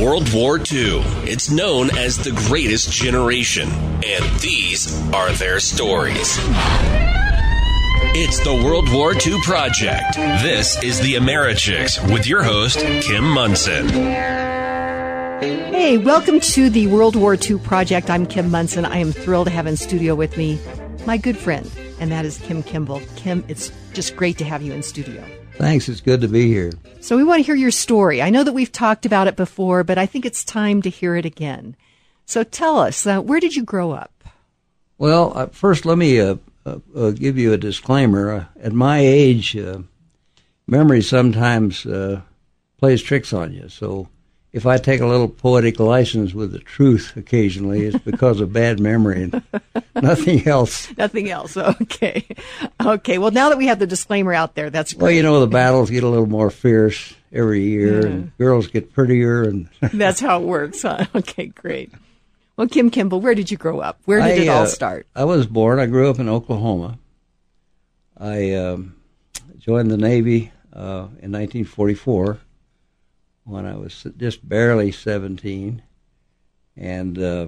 World War II. It's known as the greatest generation, and these are their stories. It's the World War II Project. This is the Americhicks with your host, Kim Monson. Hey, welcome to the World War II Project. I'm Kim Monson. I am thrilled to have in studio with me my good friend, and that is Kim Kimball. Kim, it's just great to have you in studio. Thanks. It's good to be here. So, we want to hear your story. I know that we've talked about it before, but I think it's time to hear it again. So, tell us, uh, where did you grow up? Well, uh, first, let me uh, uh, uh give you a disclaimer. Uh, at my age, memory sometimes plays tricks on you. So, if I take a little poetic license with the truth occasionally, it's because of bad memory and nothing else. nothing else. Okay. Okay. Well, now that we have the disclaimer out there, that's great. Well, you know, the battles get a little more fierce every year, yeah. and girls get prettier, and that's how it works. Huh? Okay, great. Well, Kim Kimball, where did you grow up? Where did I, it all uh, start? I was born. I grew up in Oklahoma. I um, joined the Navy uh, in 1944 when I was just barely 17, and uh,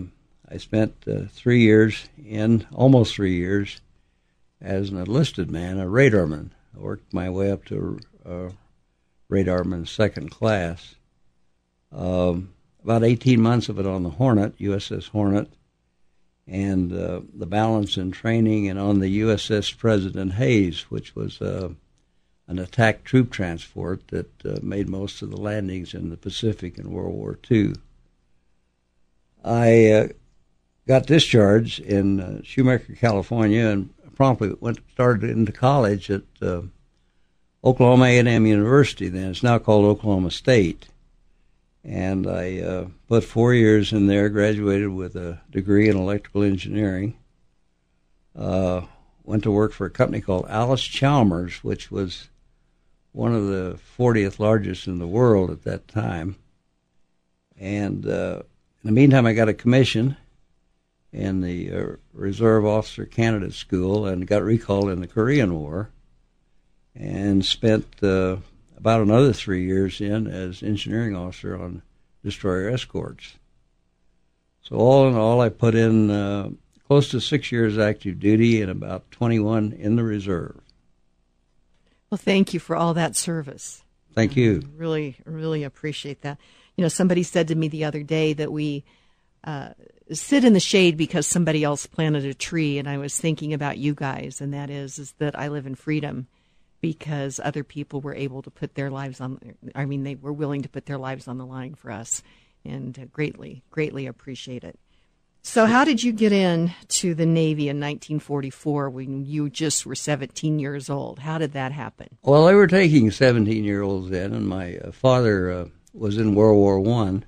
I spent uh, three years in almost three years as an enlisted man, a radarman. I worked my way up to uh, radarman second class. Um, about 18 months of it on the Hornet, USS Hornet, and uh, the balance in training and on the USS President Hayes, which was uh, an attack troop transport that uh, made most of the landings in the Pacific in World War II. I uh, got discharged in uh, Shoemaker, California, and promptly went started into college at uh, Oklahoma A&M University. Then it's now called Oklahoma State, and I uh, put four years in there. Graduated with a degree in electrical engineering. Uh, went to work for a company called Allis-Chalmers, which was one of the 40th largest in the world at that time. And uh, in the meantime, I got a commission in the uh, Reserve Officer Candidate School and got recalled in the Korean War and spent uh, about another three years in as engineering officer on destroyer escorts. So all in all, I put in uh, close to six years active duty and about 21 in the reserve. Well, thank you for all that service. Thank you. I really, really appreciate that. You know, somebody said to me the other day that we uh, sit in the shade because somebody else planted a tree, and I was thinking about you guys, and that is, is that I live in freedom because other people were able to put their lives on. I mean, they were willing to put their lives on the line for us, and uh, greatly, greatly appreciate it. So, how did you get in to the Navy in 1944 when you just were 17 years old? How did that happen? Well, they were taking 17 year olds then, and my uh, father uh, was in World War One,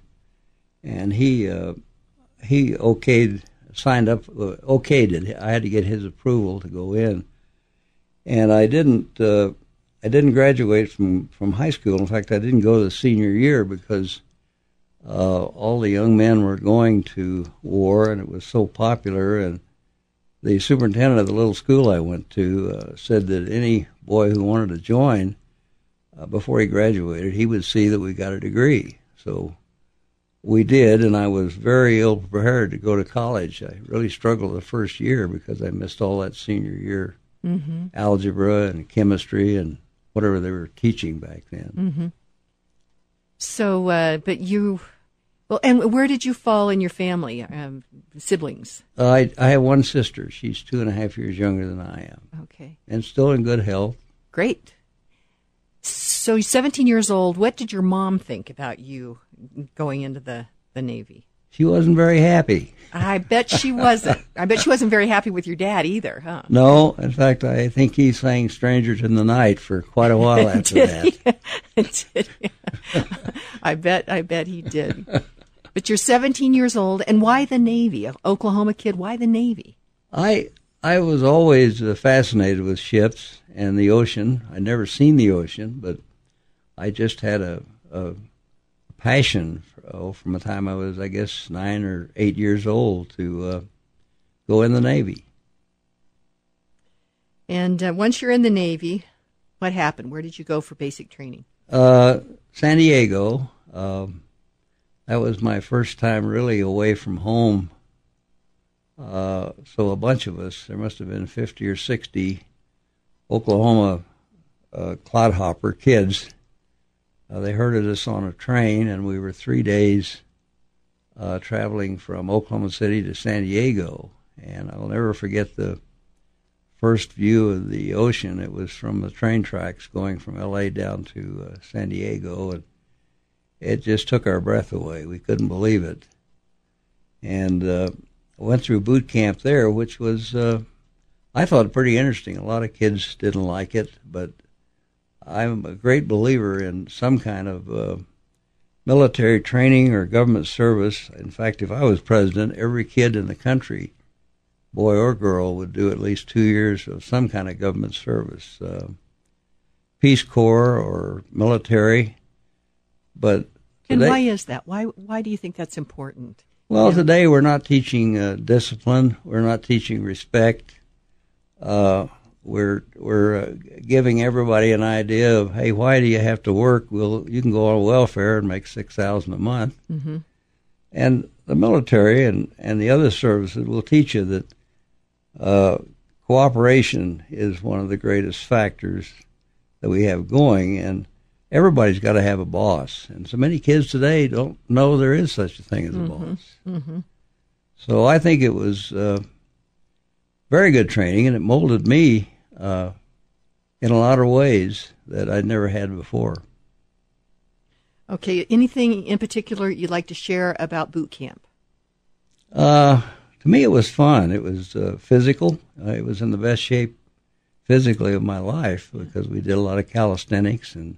and he uh, he okayed signed up uh, okayed it. I had to get his approval to go in, and I didn't. Uh, I didn't graduate from, from high school. In fact, I didn't go to the senior year because uh, all the young men were going to war, and it was so popular. And the superintendent of the little school I went to uh, said that any boy who wanted to join uh, before he graduated, he would see that we got a degree. So we did, and I was very ill prepared to go to college. I really struggled the first year because I missed all that senior year mm-hmm. algebra and chemistry and whatever they were teaching back then. Mm-hmm. So, uh, but you, well, and where did you fall in your family, um, siblings? Uh, I I have one sister. She's two and a half years younger than I am. Okay. And still in good health. Great. So, you're 17 years old. What did your mom think about you going into the, the Navy? She wasn't very happy. I bet she wasn't. I bet she wasn't very happy with your dad either, huh? No, in fact, I think he sang "Strangers in the Night" for quite a while after that. did I bet. I bet he did. But you're 17 years old, and why the Navy? Oklahoma kid, why the Navy? I I was always uh, fascinated with ships and the ocean. I'd never seen the ocean, but I just had a, a passion oh, from the time I was, I guess, nine or eight years old to uh, go in the Navy. And uh, once you're in the Navy, what happened? Where did you go for basic training? Uh, San Diego. Um, that was my first time really away from home. Uh, so a bunch of us, there must have been 50 or 60 Oklahoma uh, clodhopper kids. Uh, they herded us on a train, and we were three days uh, traveling from Oklahoma City to San Diego. And I'll never forget the first view of the ocean. It was from the train tracks going from L.A. down to uh, San Diego, and it just took our breath away. We couldn't believe it. And uh, went through boot camp there, which was uh, I thought pretty interesting. A lot of kids didn't like it, but I'm a great believer in some kind of uh, military training or government service. In fact, if I was president, every kid in the country, boy or girl, would do at least two years of some kind of government service, uh, Peace Corps or military. But and why is that? Why why do you think that's important? Well, yeah. today we're not teaching uh, discipline. We're not teaching respect. Uh, we're we're uh, giving everybody an idea of hey, why do you have to work? Well, you can go on welfare and make six thousand a month. Mm-hmm. And the military and and the other services will teach you that uh, cooperation is one of the greatest factors that we have going, and everybody's got to have a boss. And so many kids today don't know there is such a thing as a mm-hmm. boss. Mm-hmm. So I think it was uh, very good training, and it molded me uh, in a lot of ways that I'd never had before. Okay, anything in particular you'd like to share about boot camp? Uh, to me, it was fun. It was uh, physical. Uh, it was in the best shape physically of my life because we did a lot of calisthenics and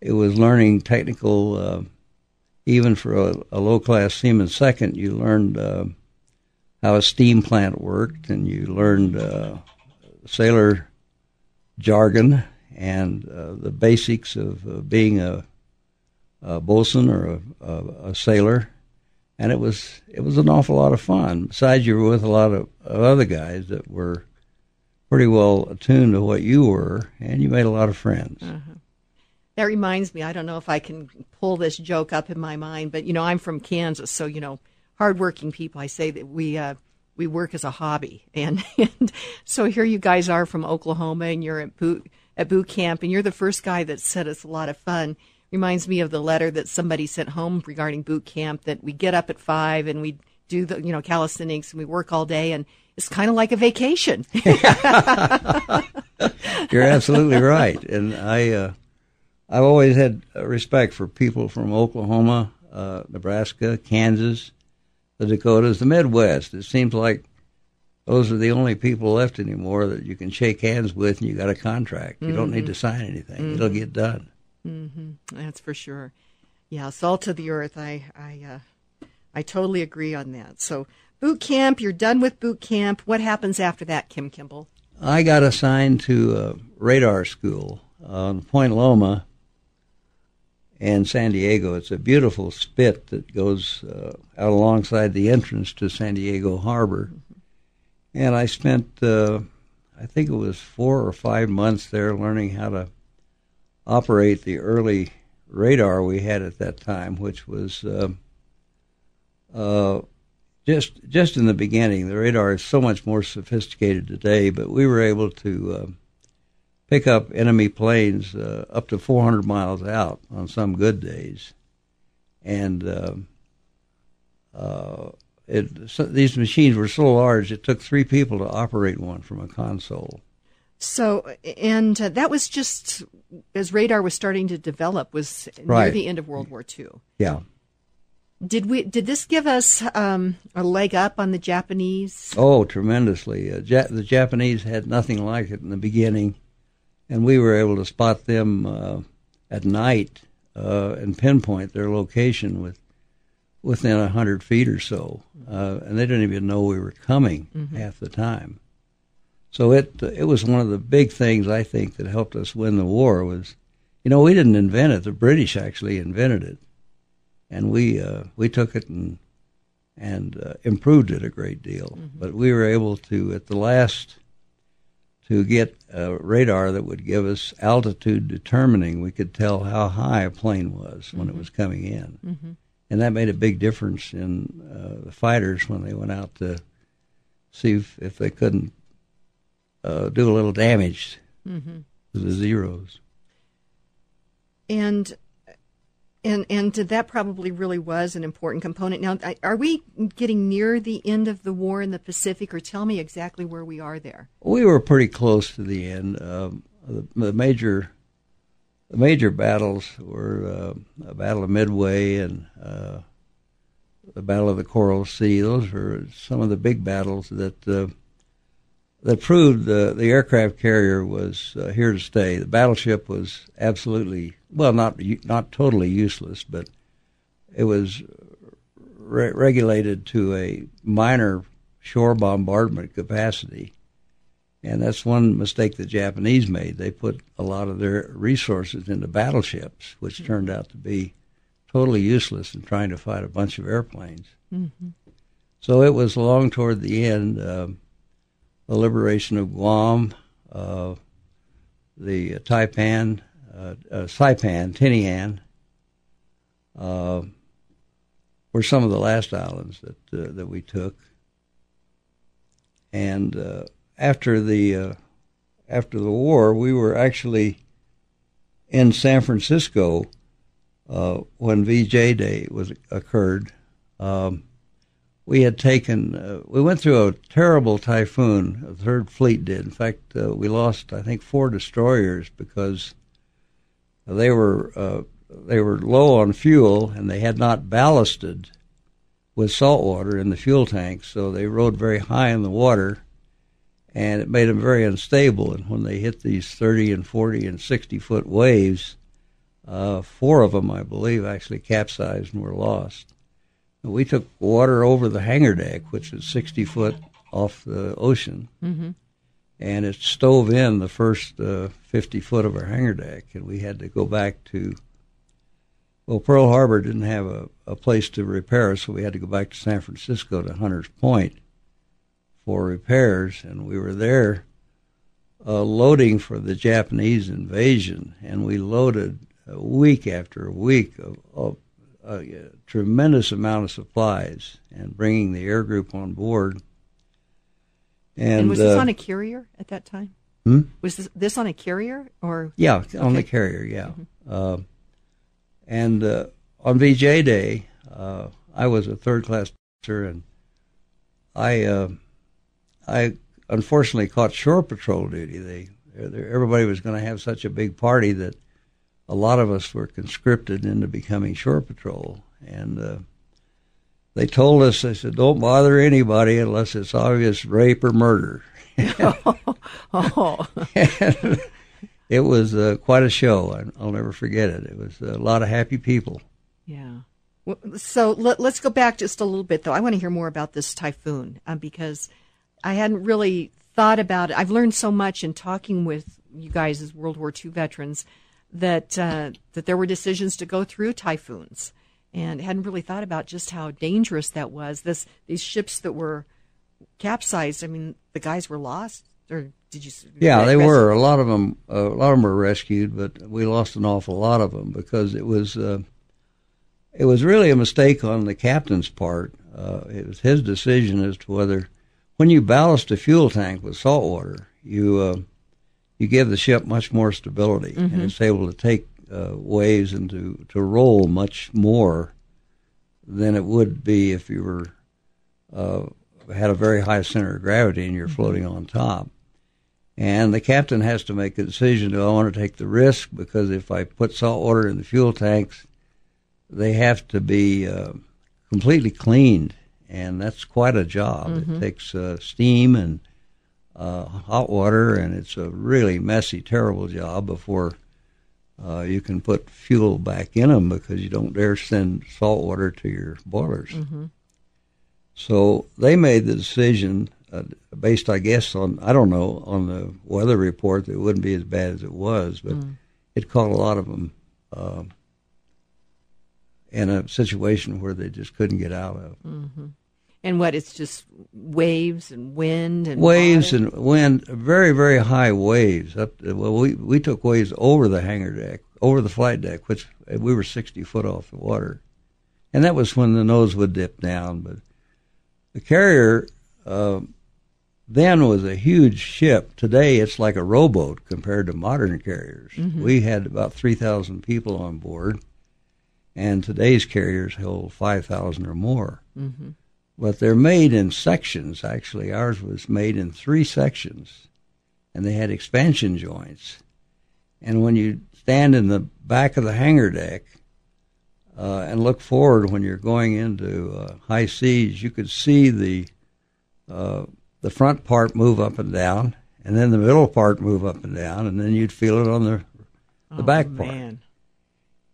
it was learning technical. Uh, even for a, a low class seaman second, you learned uh, how a steam plant worked, and you learned uh, sailor jargon and uh, the basics of uh, being a, a bosun or a, a, sailor. And it was it was an awful lot of fun. Besides, you were with a lot of, of other guys that were pretty well attuned to what you were, and you made a lot of friends. Uh-huh. That reminds me, I don't know if I can pull this joke up in my mind, but you know, I'm from Kansas, so you know, hardworking people. I say that we uh, we work as a hobby, and, and so here you guys are from Oklahoma, and you're at boot at boot camp, and you're the first guy that said it's a lot of fun. Reminds me of the letter that somebody sent home regarding boot camp that we get up at five and we do the you know calisthenics and we work all day and it's kind of like a vacation. You're absolutely right, and I uh, I've always had respect for people from Oklahoma, uh, Nebraska, Kansas, the Dakotas, the Midwest. It seems like those are the only people left anymore that you can shake hands with and you got a contract. You mm-hmm. don't need to mm-hmm. sign anything. Mm-hmm. It'll get done. Mm-hmm. That's for sure. Yeah, salt of the earth. I I uh, I totally agree on that. So boot camp, you're done with boot camp. What happens after that, Kim Kimball? I got assigned to uh, radar school on Point Loma and San Diego. It's a beautiful spit that goes uh, out alongside the entrance to San Diego Harbor. And I spent, uh, I think it was four or five months there learning how to operate the early radar we had at that time, which was uh, uh just just in the beginning. The radar is so much more sophisticated today, but we were able to uh, pick up enemy planes uh, up to 400 miles out on some good days, and uh, uh, it, so these machines were so large it took three people to operate one from a console. So, and uh, that was just as radar was starting to develop, was right. near the end of World War II. Yeah. Did we? Did this give us um, a leg up on the Japanese? Oh, tremendously! Uh, ja- the Japanese had nothing like it in the beginning and we were able to spot them uh, at night uh, and pinpoint their location with within a hundred feet or so, uh, and they didn't even know we were coming mm-hmm. half the time. So it it was one of the big things I think that helped us win the war was, you know, we didn't invent it; the British actually invented it, and we uh, we took it and and uh, improved it a great deal. Mm-hmm. But we were able to at the last to get a radar that would give us altitude determining. We could tell how high a plane was when mm-hmm. it was coming in. Mm-hmm. and that made a big difference in uh, the fighters when they went out to see if, if they couldn't uh, do a little damage mm-hmm. to the zeros. And and and that probably really was an important component. Now, are we getting near the end of the war in the Pacific, or tell me exactly where we are there? We were pretty close to the end. Um, the, the, major the major battles were uh, the Battle of Midway and uh, the Battle of the Coral Sea. Those were some of the big battles that uh, that proved the the aircraft carrier was uh, here to stay. The battleship was absolutely well, not not totally useless, but it was re- regulated to a minor shore bombardment capacity. And that's one mistake the Japanese made. They put a lot of their resources into battleships, which turned out to be totally useless in trying to fight a bunch of airplanes. Mm-hmm. So it was long toward the end. Uh, the liberation of Guam, uh, the Taipan, uh, uh, Saipan, Tinian, uh, were some of the last islands that uh, that we took. And after the after the war, we were actually in San Francisco when VJ Day was occurred. Um, we had taken uh, we went through a terrible typhoon the third fleet did. In fact uh, we lost i think four destroyers because they were uh, they were low on fuel and they had not ballasted with salt water in the fuel tanks so they rode very high in the water and it made them very unstable. And when they hit these 30 and 40 and 60 foot waves uh, four of them i believe actually capsized and were lost we took water over the hangar deck, which is 60 foot off the ocean, mm-hmm. and it stove in the first uh, 50 foot of our hangar deck, and we had to go back to. Well, Pearl Harbor didn't have a, a place to repair, so we had to go back to San Francisco to Hunters Point for repairs, and we were there uh, loading for the Japanese invasion, and we loaded a week after a week of, of a, tremendous amount of supplies and bringing the air group on board. And, and was this uh, on a carrier at that time? Hmm? Was this, this on a carrier or? Yeah, on the carrier. Yeah, mm-hmm. uh, and uh, on VJ Day, uh, I was a third class officer, and I uh, I unfortunately caught shore patrol duty. They everybody was going to have such a big party that a lot of us were conscripted into becoming shore patrol, and uh, they told us they said don't bother anybody unless it's obvious rape or murder. oh. it was uh, quite a show. I'll never forget it. It was a lot of happy people. Yeah. So let, us go back just a little bit, though. I want to hear more about this typhoon um, because I hadn't really thought about it. I've learned so much in talking with you guys as World War II veterans that uh, that there were decisions to go through typhoons, and hadn't really thought about just how dangerous that was. This these ships that were capsized. I mean, the guys were lost, or did you? Yeah, they were. A lot of them. Uh, a lot of them were rescued, but we lost an awful lot of them because it was. Uh, it was really a mistake on the captain's part. Uh, it was his decision as to whether, when you ballast a fuel tank with salt water, you uh, you give the ship much more stability, mm-hmm. and it's able to take uh, waves and to, to roll much more than it would be if you were uh, had a very high center of gravity and you're mm-hmm. floating on top. And the captain has to make a decision: Do I want to take the risk? Because if I put salt water in the fuel tanks, they have to be uh, completely cleaned, and that's quite a job. Mm-hmm. It takes uh, steam and uh, hot water, and it's a really messy, terrible job before uh, you can put fuel back in them because you don't dare send salt water to your boilers. Mm-hmm. So they made the decision, uh, based, I guess, on I don't know, on the weather report that it wouldn't be as bad as it was, but mm. it caught a lot of them uh, in a situation where they just couldn't get out of. Mm-hmm. And what? It's just waves and wind and waves water? and wind. Very very high waves. Up well, we we took waves over the hangar deck, over the flight deck, which we were sixty foot off the water, and that was when the nose would dip down. But the carrier uh, then was a huge ship. Today it's like a rowboat compared to modern carriers. Mm-hmm. We had about 3,000 people on board, and today's carriers hold 5,000 or more. Mm-hmm. But they're made in sections, actually. Ours was made in three sections, and they had expansion joints. And when you stand in the back of the hangar deck, uh, and look forward when you're going into uh, high seas, you could see the uh, the front part move up and down, and then the middle part move up and down, and then you'd feel it on the the oh, back part. man.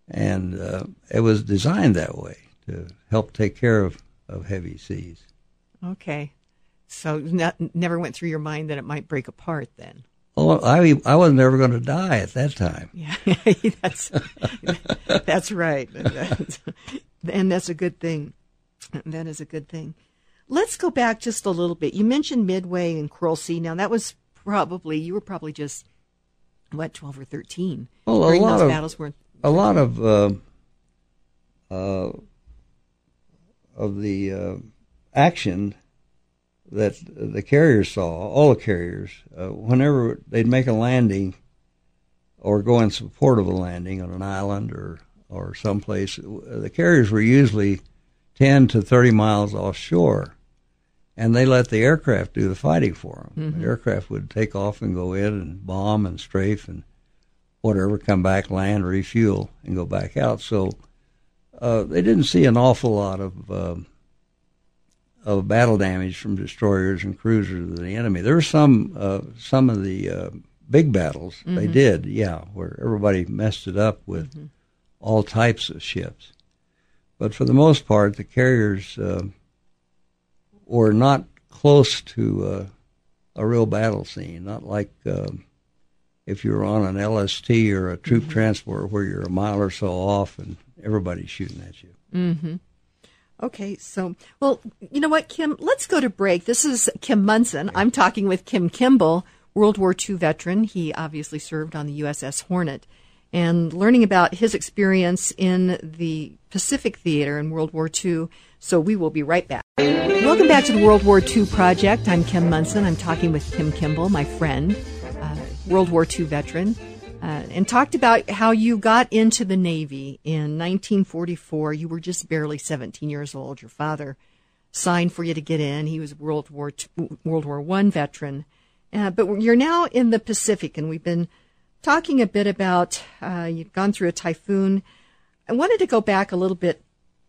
And uh, it was designed that way to help take care of, of heavy seas. Okay. So not, never went through your mind that it might break apart then. Oh, I I was never going to die at that time. Yeah, that's that's right, and that's a good thing. That is a good thing. Let's go back just a little bit. You mentioned Midway and Coral Sea. Now that was probably you were probably just what twelve or thirteen. Well, a lot those of battles were a lot of uh, uh, of the uh, action that the carriers saw, all the carriers, uh, whenever they'd make a landing or go in support of a landing on an island or or someplace, the carriers were usually ten to thirty miles offshore, and they let the aircraft do the fighting for them. Mm-hmm. The aircraft would take off and go in and bomb and strafe and whatever, come back, land, refuel, and go back out. So uh, they didn't see an awful lot of uh, of battle damage from destroyers and cruisers of the enemy. There were some uh, some of the uh, big battles they did, yeah, where everybody messed it up with all types of ships. But for the most part, the carriers uh, were not close to uh, a real battle scene, not like. um if you're on an LST or a troop transport where you're a mile or so off and everybody's shooting at you. Mm-hmm. Okay, so well, you know what, Kim? Let's go to break. This is Kim Monson. I'm talking with Kim Kimball, World War II veteran. He obviously served on the USS Hornet, and learning about his experience in the Pacific Theater in World War II. So we will be right back. Welcome back to the World War II Project. I'm Kim Monson. I'm talking with Kim Kimball, my friend, uh, World War II veteran uh, and talked about how you got into the Navy in 1944. You were just barely 17 years old. Your father signed for you to get in. He was World War II, World War One veteran, uh, but you're now in the Pacific, and we've been talking a bit about uh, you've gone through a typhoon. I wanted to go back a little bit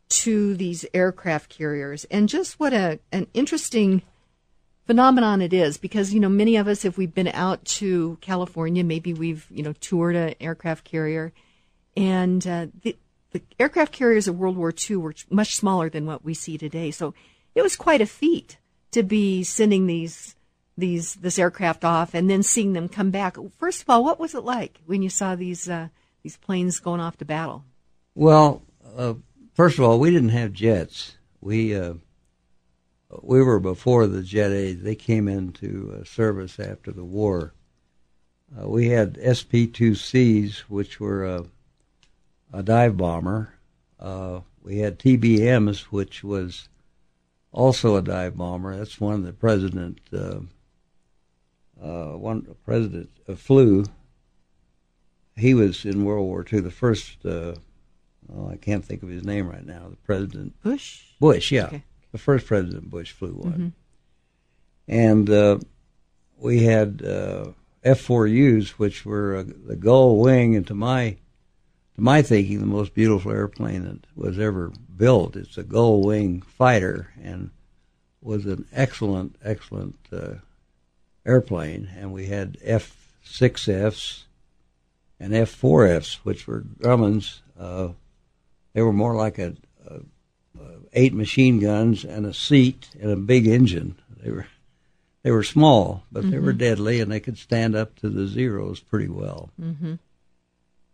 to these aircraft carriers and just what a an interesting phenomenon it is because you know many of us if we've been out to California maybe we've you know toured an aircraft carrier. And uh, the the aircraft carriers of World War II were much smaller than what we see today. So it was quite a feat to be sending these these this aircraft off and then seeing them come back. First of all what was it like when you saw these uh, these planes going off to battle? Well, uh, first of all, we didn't have jets. We uh, we were before the jet age. They came into uh, service after the war. Uh, we had SB-2Cs, which were a, a dive bomber. Uh, we had TBMs, which was also a dive bomber. That's one the president uh, uh, one president uh, flew. He was in World War II, the first. Uh, oh, I can't think of his name right now. The president Bush Bush, yeah, Okay. The first President Bush flew one, and uh, we had uh, F-4Us, which were uh, the gull wing, and to my to my thinking, the most beautiful airplane that was ever built. It's a gull wing fighter, and was an excellent, excellent uh, airplane. And we had F-6Fs and F-4Fs, which were Grumman's. Uh, they were more like a, a eight machine guns and a seat and a big engine. They were they were small, but they were deadly, and they could stand up to the zeros pretty well. mm-hmm.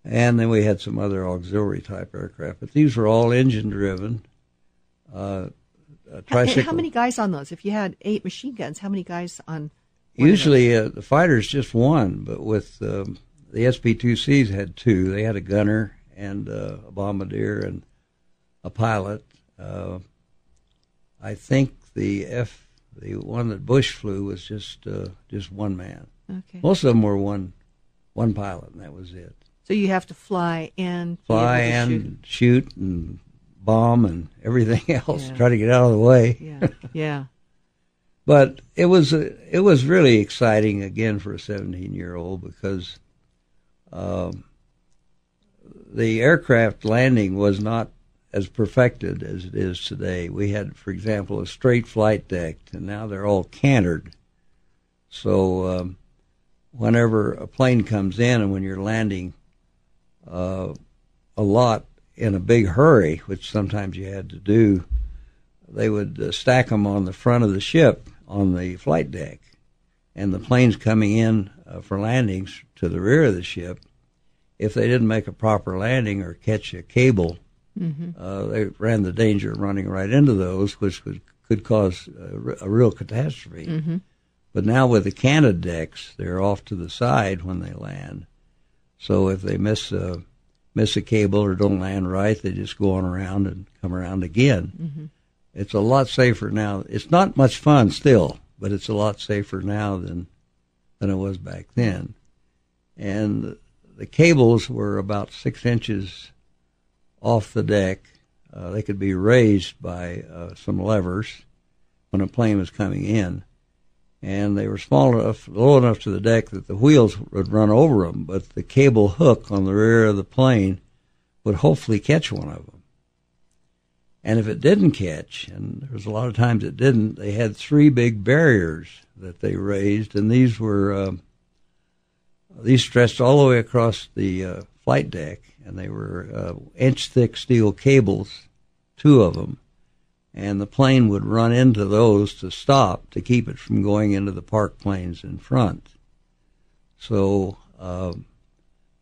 And then we had some other auxiliary type aircraft, but these were all engine driven. Uh, how, how many guys on those if you had eight machine guns how many guys on Usually, uh, the fighters just one, but with um, the SB2Cs had two. They had a gunner and uh, a bombardier and a pilot. Uh, I think the F, the one that Bush flew was just uh, just one man. Okay. Most of them were one one pilot, and that was it. So you have to fly and Fly and shoot. and bomb and everything else. Yeah. Try to get out of the way. Yeah. Yeah. But it was uh, it was really exciting again for a 17 year old because um, the aircraft landing was not as perfected as it is today. We had, for example, a straight flight deck, and now they're all canted. So um, whenever a plane comes in and when you're landing uh, a lot in a big hurry, which sometimes you had to do, they would uh, stack them on the front of the ship on the flight deck, and the planes coming in uh, for landings to the rear of the ship, if they didn't make a proper landing or catch a cable, Mm-hmm. uh, they ran the danger of running right into those, which would, could cause a real catastrophe. Mm-hmm. But now with the canted decks, they're off to the side when they land. So if they miss a miss a cable or don't land right, they just go on around and come around again. Mm-hmm. It's a lot safer now. It's not much fun still, but it's a lot safer now than than it was back then. And the cables were about six inches off the deck. Uh, they could be raised by uh, some levers when a plane was coming in, and they were small enough, low enough to the deck that the wheels would run over them, but the cable hook on the rear of the plane would hopefully catch one of them. And if it didn't catch, and there was a lot of times it didn't, they had three big barriers that they raised, and these were uh, these stretched all the way across the uh, flight deck, and they were uh, inch-thick steel cables, two of them, and the plane would run into those to stop to keep it from going into the parked planes in front. So um,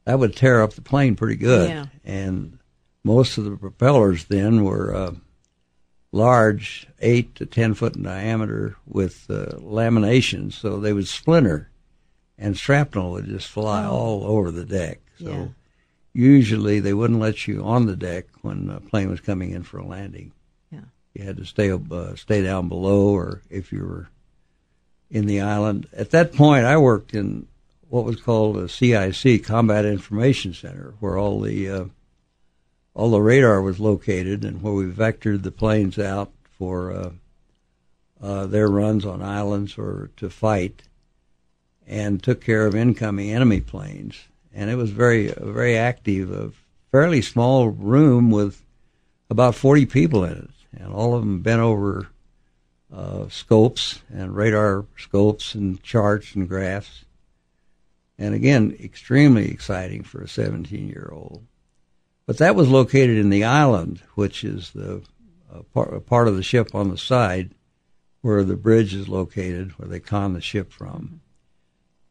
that would tear up the plane pretty good, Yeah. and most of the propellers then were uh, large, eight to ten foot in diameter, with uh, laminations, so they would splinter, and shrapnel would just fly all over the deck. So Yeah. Usually they wouldn't let you on the deck when a plane was coming in for a landing. Yeah. You had to stay up, uh, stay down below, or if you were in the island. At that point, I worked in what was called a CIC, Combat Information Center, where all the uh, all the radar was located, and where we vectored the planes out for uh, uh, their runs on islands or to fight, and took care of incoming enemy planes. And it was very very active, a fairly small room with about 40 people in it, and all of them bent over uh, scopes and radar scopes and charts and graphs. And again, extremely exciting for a 17 year old. But that was located in the island, which is the uh, part, part of the ship on the side where the bridge is located, where they con the ship from.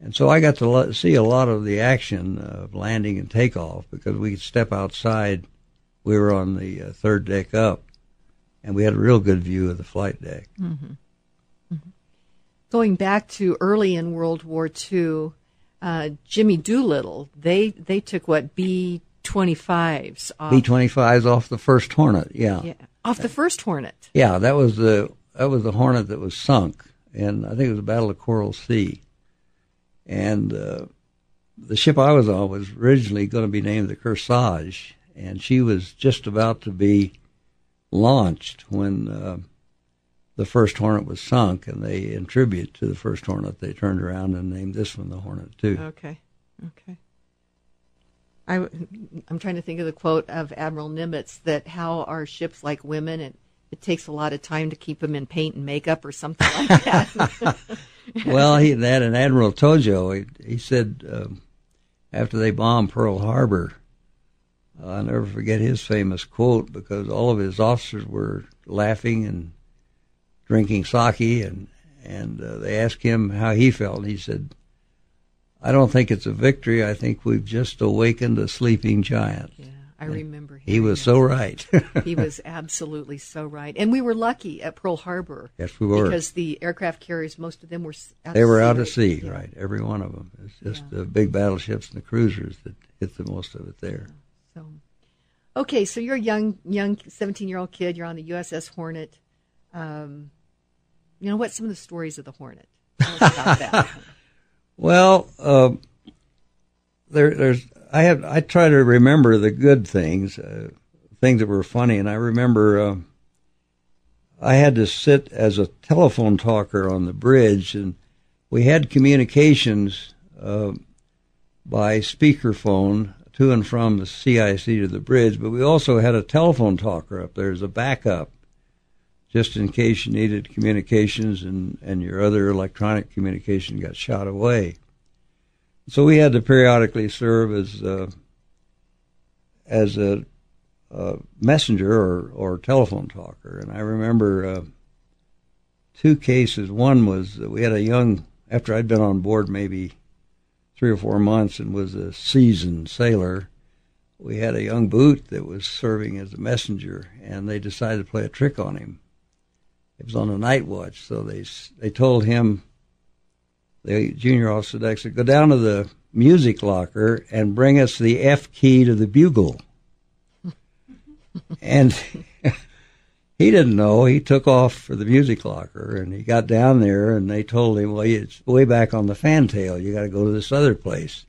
And so I got to see a lot of the action of landing and takeoff because we could step outside. We were on the uh, third deck up, and we had a real good view of the flight deck. Going back to early in World War II, uh, Jimmy Doolittle, they they took what B twenty fives off, B twenty fives off the first Hornet. Yeah. yeah, off the first Hornet. yeah, that was the that was the Hornet that was sunk, and I think it was the Battle of Coral Sea. And uh, the ship I was on was originally going to be named the Kearsarge, and she was just about to be launched when uh, the first Hornet was sunk, and they, in tribute to the first Hornet, they turned around and named this one the Hornet too. Okay, okay. I, am trying to think of the quote of Admiral Nimitz that how are ships like women and it takes a lot of time to keep them in paint and makeup or something like that. well, he that and Admiral Tojo, he, he said um, after they bombed Pearl Harbor, uh, I'll never forget his famous quote because all of his officers were laughing and drinking sake, and and uh, they asked him how he felt, and he said, "I don't think it's a victory. I think we've just awakened a sleeping giant." yeah, I remember. He was that. so right. he was absolutely so right, and we were lucky at Pearl Harbor. Yes, we were. because the aircraft carriers, most of them were out they were sea. out to sea, Yeah. right? Every one of them. It's just the big battleships and the cruisers that hit the most of it there. So, Okay, so you're a young, young 17 year old kid. You're on the USS Hornet. Um, you know, what's some of the stories of the Hornet? Tell us about that. Well, uh, there, there's I have I try to remember the good things, uh, things that were funny, and I remember uh, I had to sit as a telephone talker on the bridge, and we had communications uh, by speakerphone to and from the CIC to the bridge, but we also had a telephone talker up there as a backup, just in case you needed communications and, and your other electronic communication got shot away. So we had to periodically serve as uh, as a, a, messenger or, or telephone talker, and I remember uh, two cases. One was we had a young after I'd been on board maybe three or four months and was a seasoned sailor, we had a young boot that was serving as a messenger, and they decided to play a trick on him. It was on a night watch, so they they told him, the junior officer said, "Go down to the music locker and bring us the F key to the bugle." and he didn't know. He took off for the music locker and he got down there and they told him, well, it's way back on the fantail. You got to go to this other place.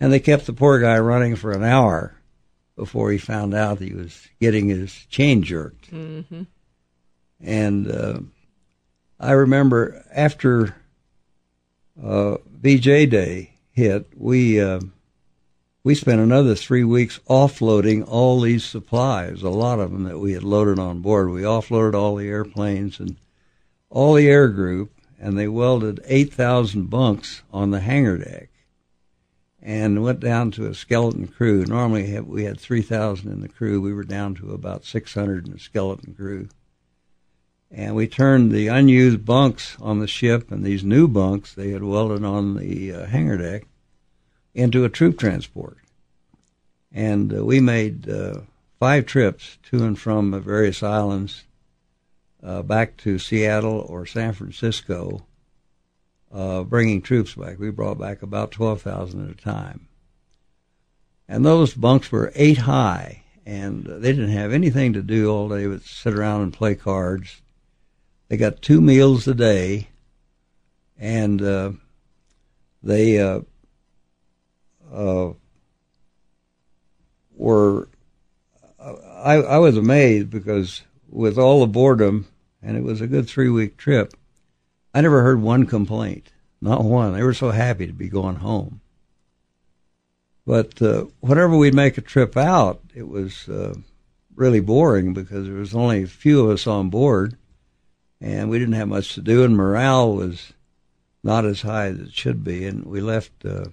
And they kept the poor guy running for an hour before he found out he was getting his chain jerked. Mm-hmm. And uh, I remember after uh, VJ Day hit, we uh, we spent another three weeks offloading all these supplies, a lot of them that we had loaded on board. We offloaded all the airplanes and all the air group, and they welded 8,000 bunks on the hangar deck and went down to a skeleton crew. Normally we had 3,000 in the crew. We were down to about 600 in the skeleton crew. And we turned the unused bunks on the ship and these new bunks they had welded on the uh, hangar deck into a troop transport. And uh, we made uh, five trips to and from various islands uh, back to Seattle or San Francisco, uh, bringing troops back. We brought back about 12,000 at a time. And those bunks were eight high, and they didn't have anything to do all day but sit around and play cards. They got two meals a day, and uh, they uh, uh, were I, I was amazed because with all the boredom, and it was a good three week trip, I never heard one complaint, not one. They were so happy to be going home. But uh, whenever we'd make a trip out, it was uh, really boring because there was only a few of us on board, and we didn't have much to do, and morale was not as high as it should be. And we left uh,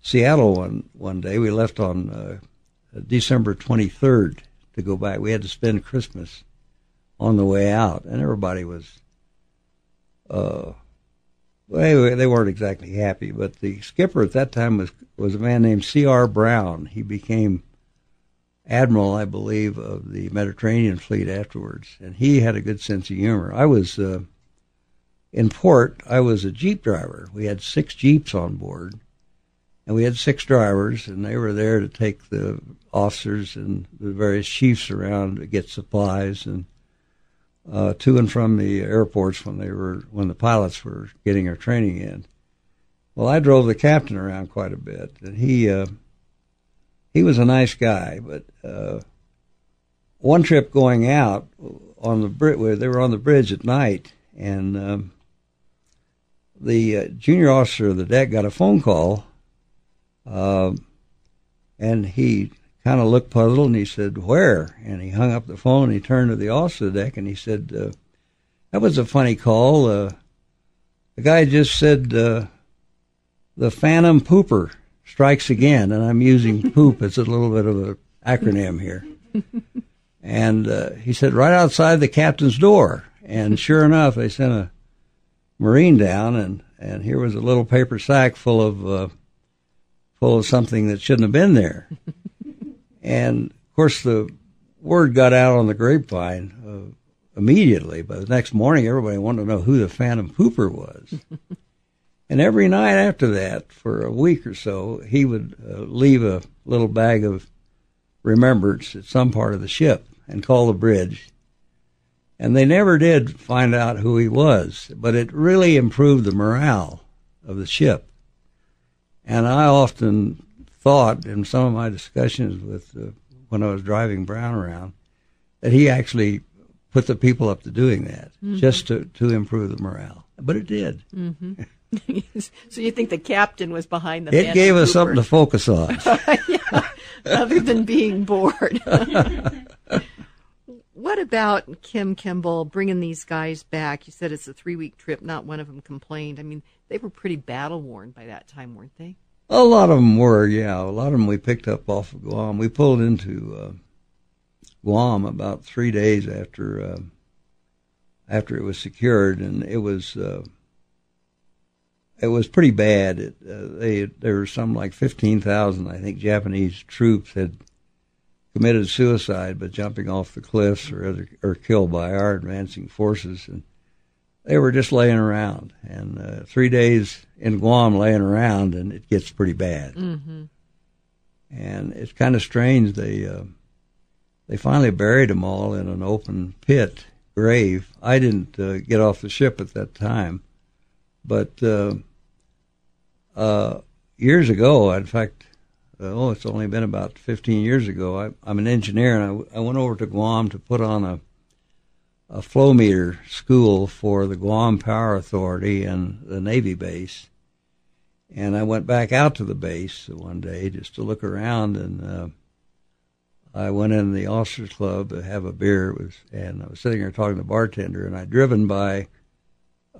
Seattle one one day. We left on uh, December 23rd to go back. We had to spend Christmas on the way out, and everybody was. Uh, well, they weren't exactly happy, but the skipper at that time was was a man named C.R. Brown. He became admiral, I believe, of the Mediterranean Fleet afterwards, and he had a good sense of humor. I was uh, in port. I was a jeep driver. We had six jeeps on board, and we had six drivers, and they were there to take the officers and the various chiefs around to get supplies and uh, to and from the airports when they were when the pilots were getting their training in. Well, I drove the captain around quite a bit, and he uh, he was a nice guy. But uh, one trip going out on the bridge, they were on the bridge at night, and um, the uh, junior officer of the deck got a phone call um, and he kind of looked puzzled and he said, Where? And he hung up the phone and he turned to the officer of the deck and he said, uh, That was a funny call. Uh, the guy just said, uh, The Phantom Pooper strikes again. And I'm using poop as a little bit of an acronym here. and uh, he said, Right outside the captain's door. And sure enough, they sent a Marine down and, and here was a little paper sack full of uh, full of something that shouldn't have been there. and of course, the word got out on the grapevine uh, immediately. But the next morning, everybody wanted to know who the Phantom Pooper was. And every night after that, for a week or so, he would uh, leave a little bag of remembrance at some part of the ship and call the bridge. And they never did find out who he was, but it really improved the morale of the ship. And I often thought in some of my discussions with uh, when I was driving Brown around that he actually put the people up to doing that mm-hmm. just to, to improve the morale. But it did. Mm-hmm. so you think the captain was behind the? It gave us something to focus on, yeah, other than being bored. what about Kim Kimball bringing these guys back? You said it's a three-week trip. Not one of them complained. I mean, they were pretty battle worn by that time, weren't they? A lot of them were, yeah. A lot of them we picked up off of Guam. We pulled into uh, Guam about three days after uh, after it was secured, and it was uh, it was pretty bad. It, uh, they there were some like fifteen thousand, I think, Japanese troops had committed suicide by jumping off the cliffs or or killed by our advancing forces, and they were just laying around. And uh, three days in Guam laying around, and it gets pretty bad. Mm-hmm. And it's kind of strange. They uh, they finally buried them all in an open pit grave. I didn't uh, get off the ship at that time, but uh, years ago, in fact, uh, oh, it's only been about 15 years ago. I, am an engineer, and I, I went over to Guam to put on a a flow meter school for the Guam Power Authority and the Navy base. And I went back out to the base one day just to look around, and uh, I went in the officers' club to have a beer. It was, and I was sitting there talking to the bartender, and I'd driven by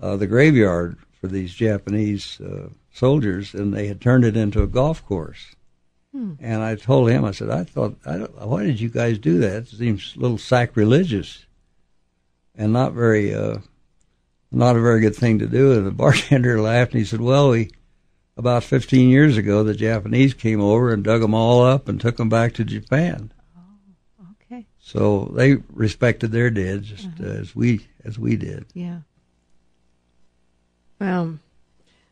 uh, the graveyard for these Japanese uh, soldiers, and they had turned it into a golf course. Hmm. And I told him, I said, I thought, I why did you guys do that? It seems a little sacrilegious and not very uh, not a very good thing to do. And the bartender laughed and he said, "Well, we about 15 years ago, the Japanese came over and dug them all up and took them back to Japan. Oh, okay. So they respected their dead just uh-huh. as we as we did. Yeah. Well,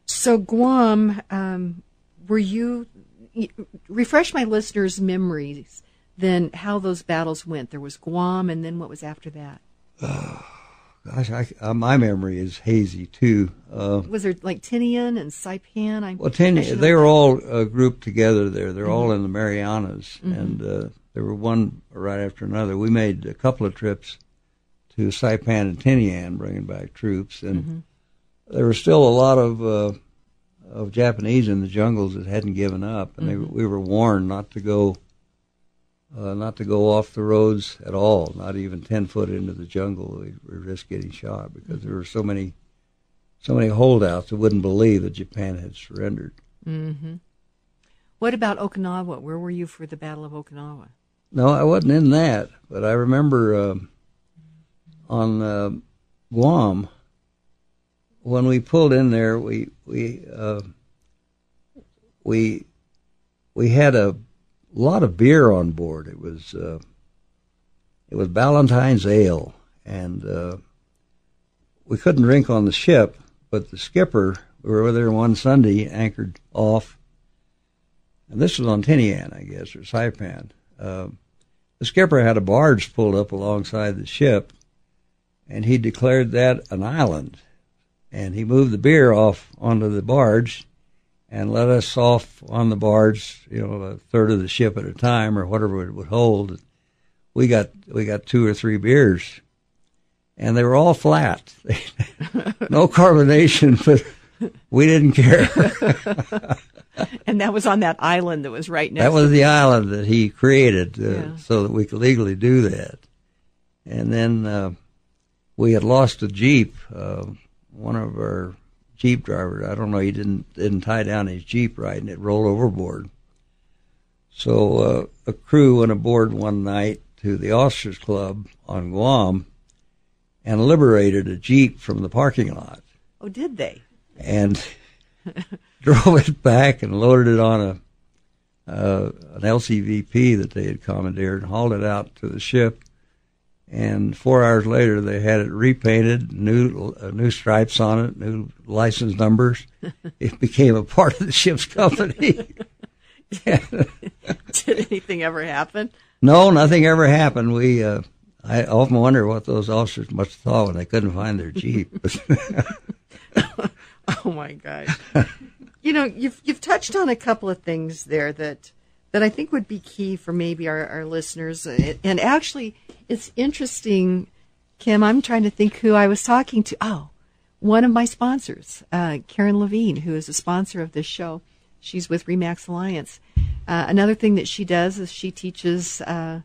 so Guam, um, were you refresh my listeners' memories? Then how those battles went. There was Guam, and then what was after that? gosh, I, uh, my memory is hazy too. Uh, was there like Tinian and Saipan? I, well, Tinian, they were all uh, grouped together there. They're mm-hmm. all in the Marianas, mm-hmm. and uh, there were one right after another. We made a couple of trips to Saipan and Tinian, bringing back troops, and mm-hmm. There were still a lot of uh, of Japanese in the jungles that hadn't given up, and mm-hmm. we were warned not to go uh, not to go off the roads at all, not even ten foot into the jungle. We, we risked getting shot because there were so many, so many holdouts that wouldn't believe that Japan had surrendered. Mm-hmm. What about Okinawa? Where were you for the Battle of Okinawa? No, I wasn't in that, but I remember uh, on uh, Guam when we pulled in there. We we uh, we we had a lot of beer on board. It was uh, it was Ballantines ale, and uh, we couldn't drink on the ship. But the skipper, we were there one Sunday, anchored off, and this was on Tinian, I guess, or Saipan. Uh, the skipper had a barge pulled up alongside the ship, and he declared that an island. And he moved the beer off onto the barge, and let us off on the barge, you know, a third of the ship at a time or whatever it would hold. We got we got two or three beers, and they were all flat, no carbonation, but we didn't care. and that was on that island that was right next. That was the island that he created uh, yeah. so that we could legally do that. And then uh, we had lost a jeep. Uh, one of our jeep drivers. I don't know. He didn't didn't tie down his jeep right, and it rolled overboard. So uh, a crew went aboard one night to the officers' club on Guam and liberated a jeep from the parking lot. Oh, did they? And drove it back and loaded it on a uh, an LCVP that they had commandeered and hauled it out to the ship and four hours later they had it repainted, new uh, new stripes on it, new license numbers. it became a part of the ship's company. Did anything ever happen? No, nothing ever happened. We, uh, I often wonder what those officers must have thought when they couldn't find their jeep. oh my gosh! you know, you've you've touched on a couple of things there that that I think would be key for maybe our, our listeners. And actually, it's interesting, Kim. I'm trying to think who I was talking to. Oh, one of my sponsors, uh, Karen Levine, who is a sponsor of this show. She's with Remax Alliance. Uh, another thing that she does is she teaches uh,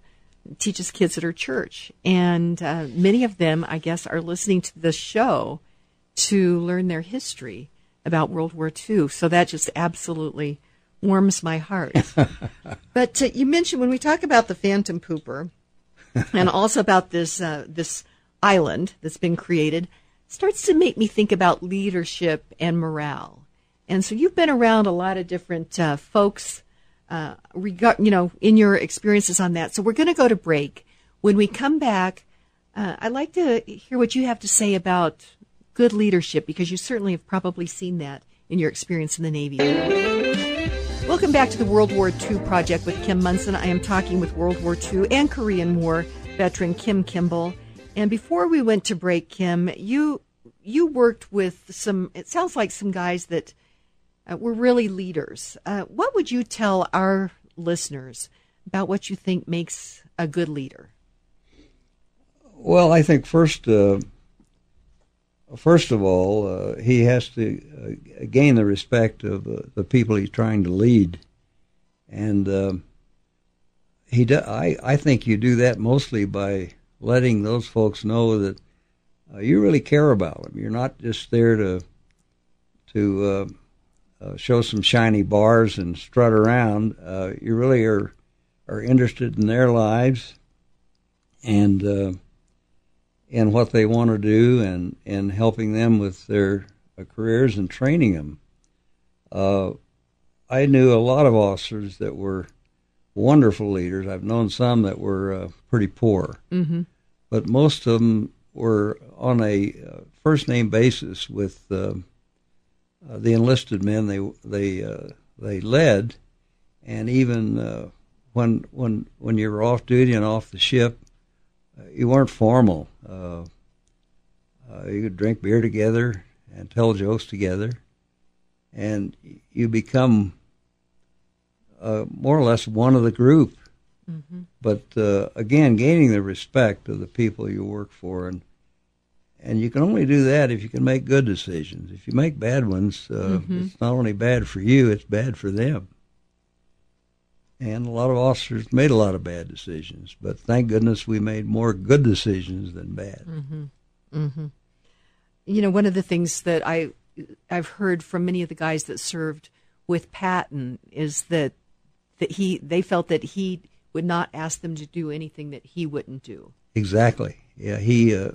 teaches kids at her church, and uh, many of them, I guess, are listening to the show to learn their history about World War II. So that just absolutely warms my heart. but uh, you mentioned when we talk about the Phantom Pooper, and also about this uh, this island that's been created, starts to make me think about leadership and morale. And so you've been around a lot of different uh, folks, uh, regard, you know, in your experiences on that. So we're going to go to break. When we come back, uh, I'd like to hear what you have to say about good leadership because you certainly have probably seen that in your experience in the Navy. Welcome back to the World War II Project with Kim Monson. I am talking with World War II and Korean War veteran Kim Kimball. And before we went to break, Kim, you you worked with some. It sounds like some guys that uh, were really leaders. Uh, what would you tell our listeners about what you think makes a good leader? Well, I think first, uh, first of all, uh, he has to uh, gain the respect of uh, the people he's trying to lead, and he. Do, I I think you do that mostly by letting those folks know that you really care about them. You're not just there to to uh, show some shiny bars and strut around. Uh, you really are are interested in their lives and uh, in what they want to do and and helping them with their uh, careers and training them. Uh, I knew a lot of officers that were wonderful leaders. I've known some that were uh, pretty poor, mm-hmm. but most of them were on a first name basis with uh, the enlisted men they they uh, they led, and even uh, when when when you were off duty and off the ship, uh, you weren't formal. Uh, uh, you could drink beer together and tell jokes together, and you become more or less one of the group. Mm-hmm. But again, gaining the respect of the people you work for and and you can only do that if you can make good decisions. If you make bad ones, uh, mm-hmm. it's not only bad for you, it's bad for them. And a lot of officers made a lot of bad decisions, but thank goodness we made more good decisions than bad. Mm-hmm. Mm-hmm. You know, one of the things that I I've heard from many of the guys that served with Patton is that that he they felt that he would not ask them to do anything that he wouldn't do. Exactly. Yeah, he uh,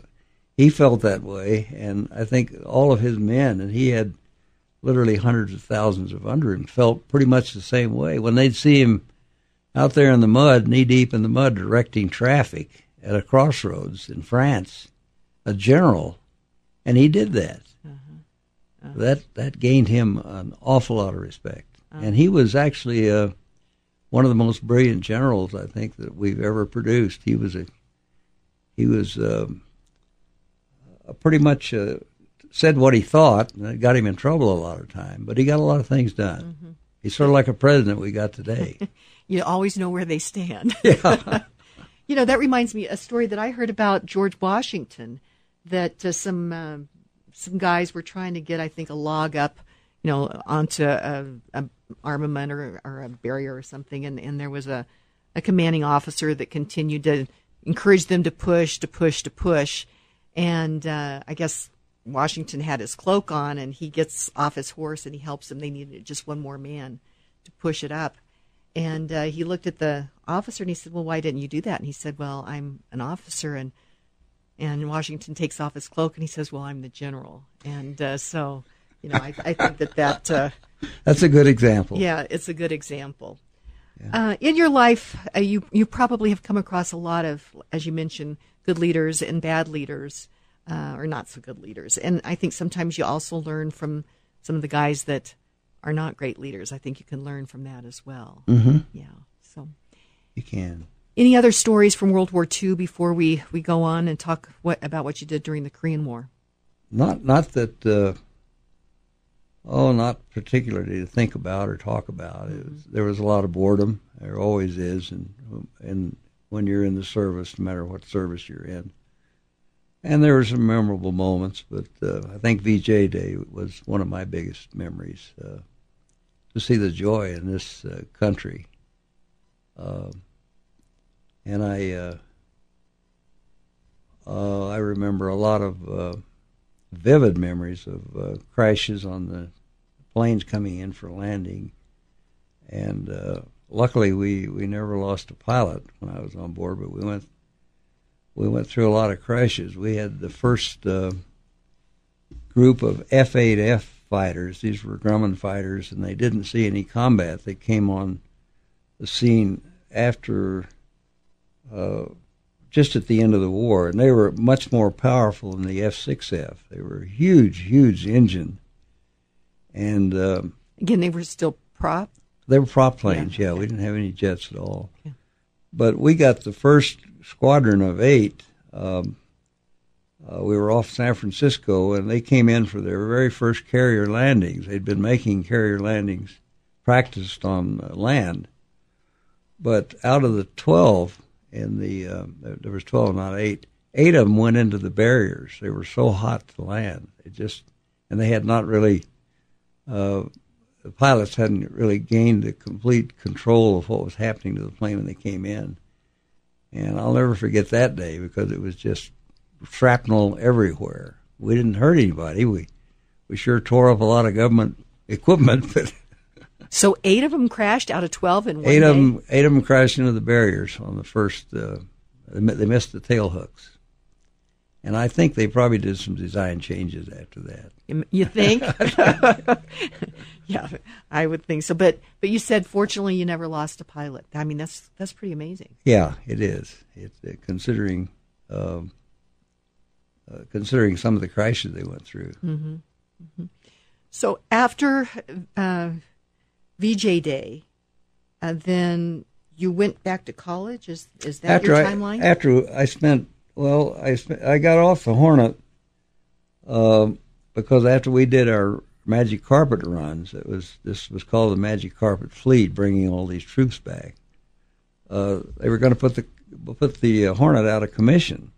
he felt that way, and I think all of his men, and he had literally hundreds of thousands of under him, felt pretty much the same way. When they'd see him out there in the mud, knee deep in the mud, directing traffic at a crossroads in France, a general, and he did that. Uh-huh. Uh-huh. That that gained him an awful lot of respect, uh-huh. and he was actually uh, one of the most brilliant generals I think that we've ever produced. He was a he was. Um, pretty much uh, said what he thought, and it got him in trouble a lot of time. But he got a lot of things done. Mm-hmm. He's sort of like a president we got today. you always know where they stand. Yeah. you know that reminds me a story that I heard about George Washington. That uh, some uh, some guys were trying to get, I think, a log up, you know, onto a, a armament or, or a barrier or something, and, and there was a, a commanding officer that continued to encourage them to push, to push, to push and uh, I guess Washington had his cloak on, and he gets off his horse and he helps them. They needed just one more man to push it up. And uh, he looked at the officer and he said, "Well, why didn't you do that?" And he said, "Well, I'm an officer." And and Washington takes off his cloak and he says, "Well, I'm the general." And uh, so, you know, I, I think that that uh, that's a good example. Yeah, it's a good example. Yeah. Uh, in your life, uh, you you probably have come across a lot of, as you mentioned, good leaders and bad leaders, uh, or not so good leaders. And I think sometimes you also learn from some of the guys that are not great leaders. I think you can learn from that as well. Mm-hmm. Yeah. So, You can. any other stories from World War II before we, we go on and talk what about what you did during the Korean War? Not not that. Uh, oh, not particularly to think about or talk about. It was, there was a lot of boredom. There always is, and and when you're in the service, no matter what service you're in. And there were some memorable moments, but uh, I think VJ Day was one of my biggest memories. Uh, to see the joy in this uh, country, uh, and I, uh, uh, I remember a lot of uh, vivid memories of crashes on the planes coming in for landing, and luckily we, we never lost a pilot when I was on board, but we went we went through a lot of crashes. We had the first group of F-8F fighters. These were Grumman fighters, and they didn't see any combat. They came on the scene after, uh, just at the end of the war, and they were much more powerful than the F-6F. They were a huge, huge engine, and um, Again, they were still prop. they were prop planes. Yeah, we didn't have any jets at all. Yeah. But we got the first squadron of eight. Um, uh, we were off San Francisco, and they came in for their very first carrier landings. They'd been making carrier landings, practiced on uh, land. But out of the twelve in the there there was twelve, not eight. Eight of them went into the barriers. They were so hot to land. It just and they had not really uh, the pilots hadn't really gained the complete control of what was happening to the plane when they came in. And I'll never forget that day because it was just shrapnel everywhere. We didn't hurt anybody. We we sure tore up a lot of government equipment, but So eight of them crashed out of twelve in one eight day. of them eight of them crashed into the barriers on the first. Uh, they missed the tail hooks, and I think they probably did some design changes after that. You- think? yeah, I would think so. But but you said fortunately you never lost a pilot. I mean that's that's pretty amazing. Yeah, it is. It's uh, considering um, uh, considering some of the crashes they went through. So after uh, VJ Day, uh, then you went back to college. Is is that after your I timeline? after I spent well, I spent, I got off the Hornet um, because after we did our Magic Carpet runs, it was this was called the Magic Carpet Fleet, bringing all these troops back. Uh, they were going to put the put the uh, Hornet out of commission,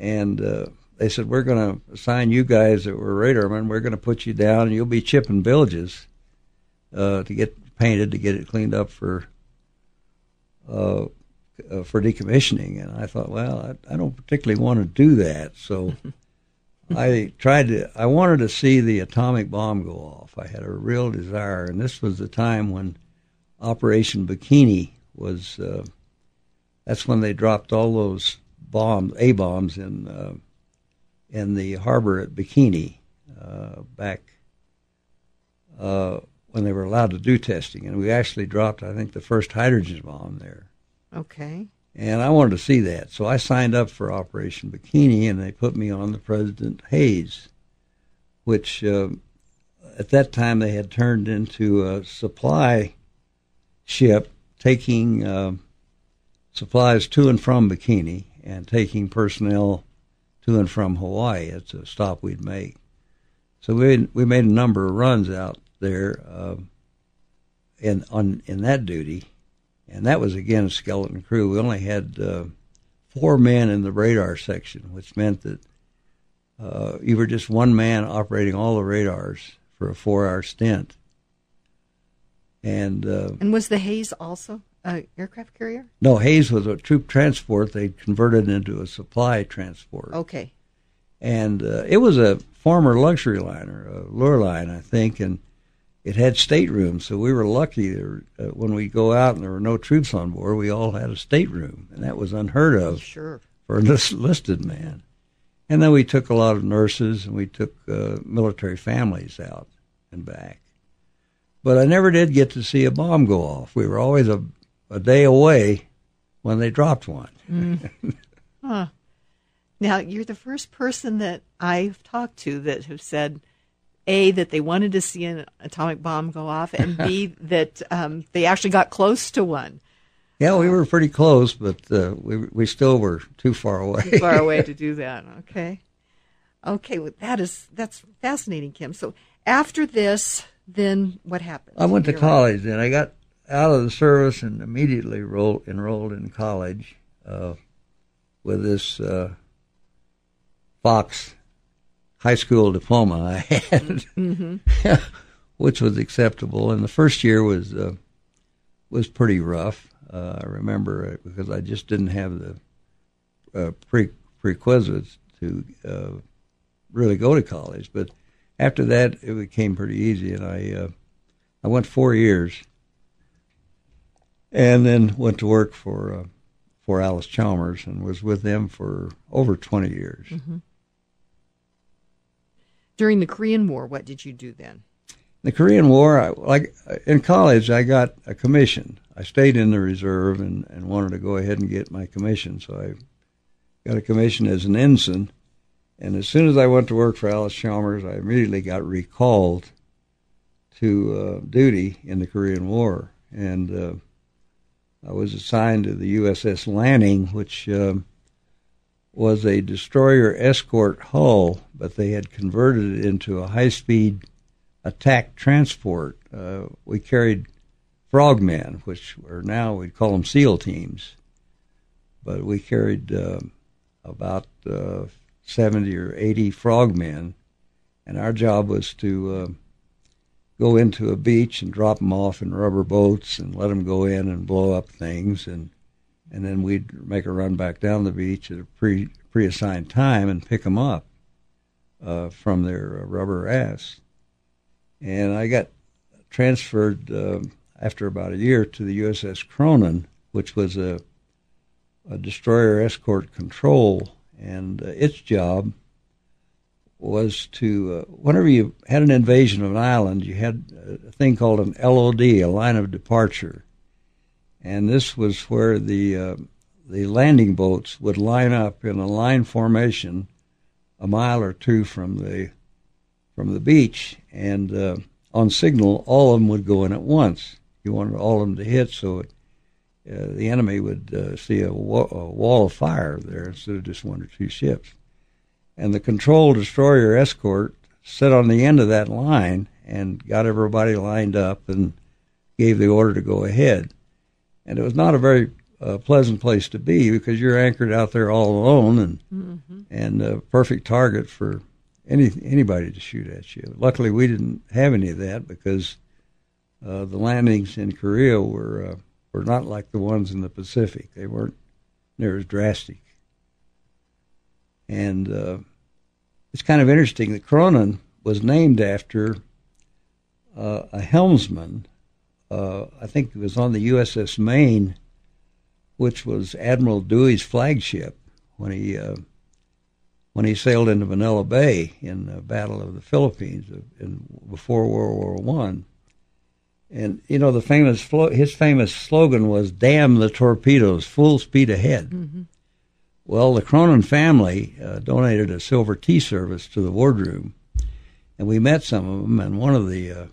and uh, they said we're going to assign you guys that were radarmen. We're going to put you down, and you'll be chipping villages uh, to get painted to get it cleaned up for uh, uh, for decommissioning. And I thought, well, I, I don't particularly want to do that, so I tried to. I wanted to see the atomic bomb go off. I had a real desire, and this was the time when Operation Bikini was. Uh, that's when they dropped all those bombs, A bombs, in uh, in the harbor at Bikini uh, back uh, when they were allowed to do testing, and we actually dropped, I think, the first hydrogen bomb there. okay. And I wanted to see that, so I signed up for Operation Bikini, and they put me on the President Hayes, which uh, at that time they had turned into a supply ship taking uh, supplies to and from Bikini and taking personnel to and from Hawaii. It's a stop we'd make. So we we made a number of runs out there uh, in on in that duty, and that was again a skeleton crew. We only had uh, four men in the radar section, which meant that uh, you were just one man operating all the radars for a four-hour stint. And uh, And was the Hayes also a aircraft carrier? no, Hayes was a troop transport. They converted it into a supply transport. Okay. and uh, it was a former luxury liner, a Lurline, I think, and it had staterooms. So we were lucky there, uh, when we go out and there were no troops on board. We all had a stateroom, and that was unheard of Sure. for a lis- listed man. And then we took a lot of nurses and we took uh, military families out and back. But I never did get to see a bomb go off. We were always a, a day away when they dropped one. Huh? Now you're the first person that I've talked to that have said a that they wanted to see an atomic bomb go off, and b that um, they actually got close to one. Yeah, we were pretty close, but uh, we we still were too far away. Too far away to do that. Okay, okay, well, that is that's fascinating, Kim. So after this, then what happened? I went to You're college, and I got out of the service and immediately rolled, enrolled in college uh, with this uh, Fox high school diploma I had, which was acceptable. And the first year was uh, was pretty rough. Uh, I remember it because I just didn't have the uh, pre prerequisites to uh, really go to college. But after that, it became pretty easy, and I uh, I went four years, and then went to work for uh, for Allis-Chalmers and was with them for over twenty years. During the Korean War, what did you do then? The Korean War, I, like in college, I got a commission. I stayed in the reserve and, and wanted to go ahead and get my commission, so I got a commission as an ensign. And as soon as I went to work for Allis-Chalmers, I immediately got recalled to uh, duty in the Korean War, and uh, I was assigned to the USS Laning, which um, was a destroyer escort hull, but they had converted it into a high-speed attack transport. Uh, we carried frogmen, which are now we'd call them SEAL teams, but we carried uh, about uh, 70 or 80 frogmen, and our job was to uh, go into a beach and drop them off in rubber boats and let them go in and blow up things, and and then we'd make a run back down the beach at a pre pre-assigned time and pick them up uh, from their uh, rubber ass. And I got transferred uh, after about a year to the USS Cronin, which was a, a destroyer escort control, and uh, its job was to uh, whenever you had an invasion of an island, you had a thing called an LOD, a line of departure, and this was where the uh, the landing boats would line up in a line formation a mile or two from the from the beach, and uh, on signal, all of them would go in at once. You wanted all of them to hit, so it, uh, the enemy would uh, see a, wa- a wall of fire there instead of just one or two ships. And the control destroyer escort sat on the end of that line and got everybody lined up and gave the order to go ahead. And it was not a very uh, pleasant place to be because you're anchored out there all alone and and a perfect target for any anybody to shoot at you. Luckily, we didn't have any of that because uh, the landings in Korea were uh, were not like the ones in the Pacific. They weren't near as drastic. And uh, it's kind of interesting that Cronin was named after uh, a helmsman. Uh, I think it was on the USS Maine, which was Admiral Dewey's flagship when he uh, when he sailed into Manila Bay in the Battle of the Philippines in, before World War One. And you know the famous his famous slogan was "Damn the torpedoes, full speed ahead." Mm-hmm. Well, the Cronin family uh, donated a silver tea service to the wardroom, and we met some of them. And one of the uh,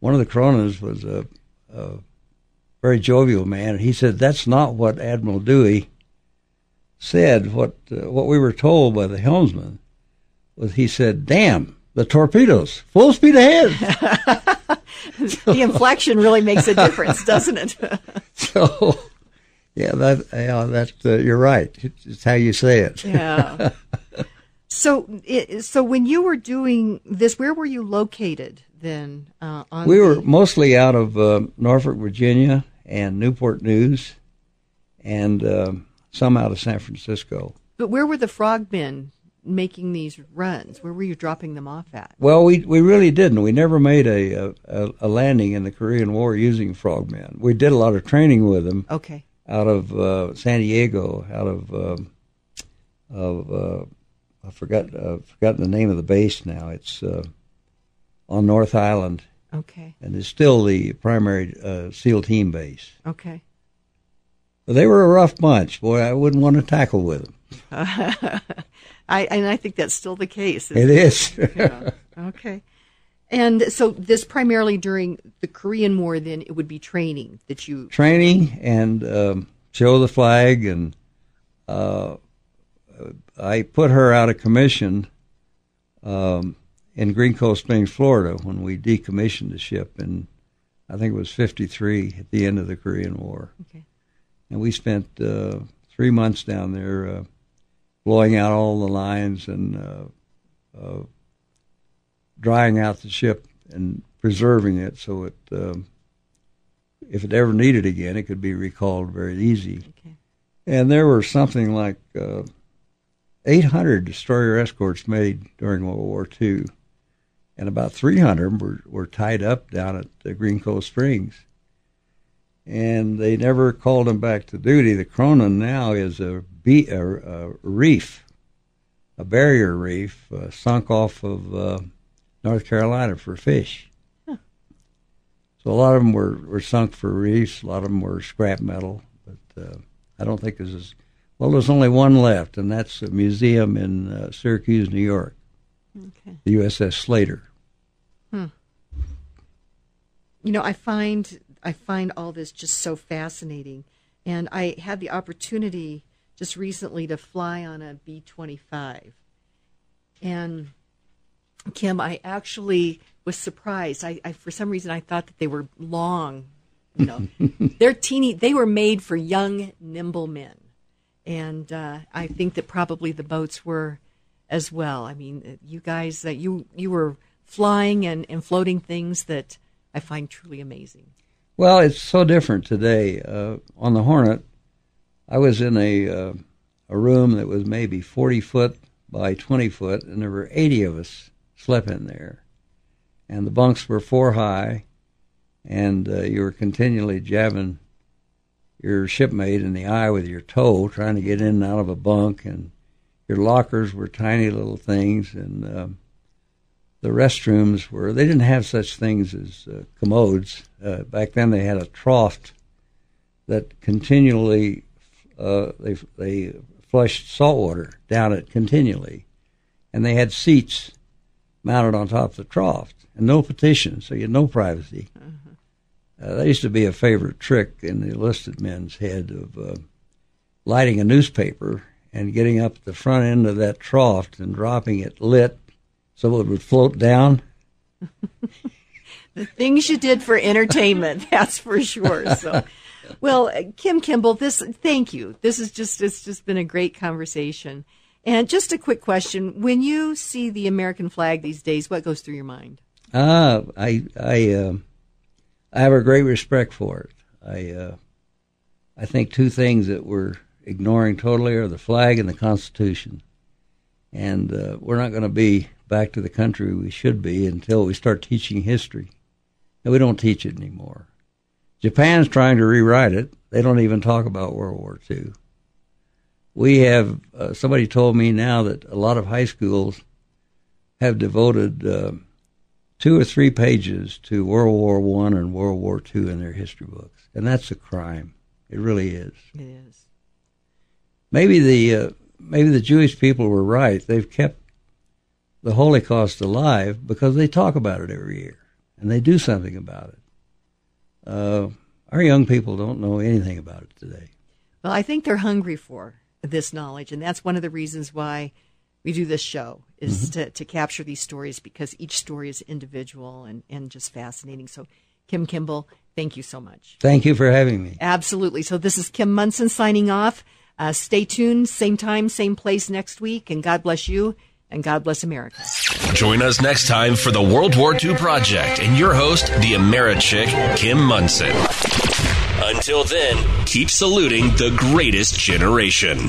one of the Cronins was a, a very jovial man, and he said, "That's not what Admiral Dewey." said what uh, what we were told by the helmsman was he said, "Damn the torpedoes, full speed ahead." the inflection really makes a difference, doesn't it? so, yeah, that yeah, that uh, you're right. It's how you say it. yeah. So, it, so when you were doing this, where were you located then? Uh, on we the, were mostly out of uh, Norfolk, Virginia, and Newport News, and. Um, some out of San Francisco. But where were the frogmen making these runs? Where were you dropping them off at? Well, we we really didn't. We never made a a, a landing in the Korean War using frogmen. We did a lot of training with them. Okay. Out of uh, San Diego, out of um, of uh, I forgot uh, forgotten the name of the base now. It's uh, on North Island. Okay. And it's still the primary uh, SEAL team base. Okay. But they were a rough bunch. Boy, I wouldn't want to tackle with them. I and I think that's still the case. It is. yeah. Okay. And so this primarily during the Korean War, then it would be training that you training and um, show the flag, and uh, I put her out of commission um, in Green Cove Springs, Florida, when we decommissioned the ship, and I think it was '53 at the end of the Korean War. Okay. And we spent uh, three months down there, uh, blowing out all the lines and uh, uh, drying out the ship and preserving it so it, um, if it ever needed again, it could be recalled very easy. Okay. And there were something like uh, 800 destroyer escorts made during World War II, and about 300 were, were tied up down at the Green Cove Springs. And they never called them back to duty. The Cronin now is a, be- a, a reef, a barrier reef, uh, sunk off of uh, North Carolina for fish. So a lot of them were, were sunk for reefs. A lot of them were scrap metal, but uh, I don't think there's as well. There's only one left, and that's a museum in uh, Syracuse, New York, Okay. the USS Slater. Hmm. You know, I find I find all this just so fascinating, and I had the opportunity just recently to fly on a B twenty five, and Kim, I actually was surprised. I, I for some reason I thought that they were long. You know, they're teeny. They were made for young, nimble men, and uh, I think that probably the boats were as well. I mean, you guys, uh, you you were flying and, and floating things that I find truly amazing. Well, it's so different today. Uh, on the Hornet, I was in a uh, a room that was maybe 40 foot by 20 foot, and there were 80 of us slept in there. And the bunks were four high, and uh, you were continually jabbing your shipmate in the eye with your toe, trying to get in and out of a bunk. And your lockers were tiny little things, and um, the restrooms were they didn't have such things as uh, commodes uh, back then they had a trough that continually uh, they they flushed salt water down it continually and they had seats mounted on top of the trough and no petition so you had no privacy uh, that used to be a favorite trick in the enlisted men's head of uh, lighting a newspaper and getting up at the front end of that trough and dropping it lit so it would float down. The things you did for entertainment, that's for sure. So, well, Kim Kimball, this thank you. This is just it's just been a great conversation. And just a quick question: When you see the American flag these days, what goes through your mind? Ah, I I uh, I have a great respect for it. I uh, I think two things that we're ignoring totally are the flag and the Constitution, and uh, we're not going to be back to the country we should be until we start teaching history, and we don't teach it anymore. Japan's trying to rewrite it. They don't even talk about World War II. We have uh, somebody told me now that a lot of high schools have devoted uh, two or three pages to World War One and World War Two in their history books, and that's a crime. It really is. It is. Maybe the uh, maybe the Jewish people were right. They've kept the Holocaust alive because they talk about it every year and they do something about it. Uh, our young people don't know anything about it today. Well, I think they're hungry for this knowledge, and that's one of the reasons why we do this show is to, to capture these stories because each story is individual and, and just fascinating. So, Kim Kimball, thank you so much. Thank you for having me. Absolutely. So, this is Kim Monson signing off. Uh, stay tuned, same time, same place next week, and God bless you and God bless America. Join us next time for the World War II Project and your host, the Americhick, Kim Monson. Until then, keep saluting the greatest generation.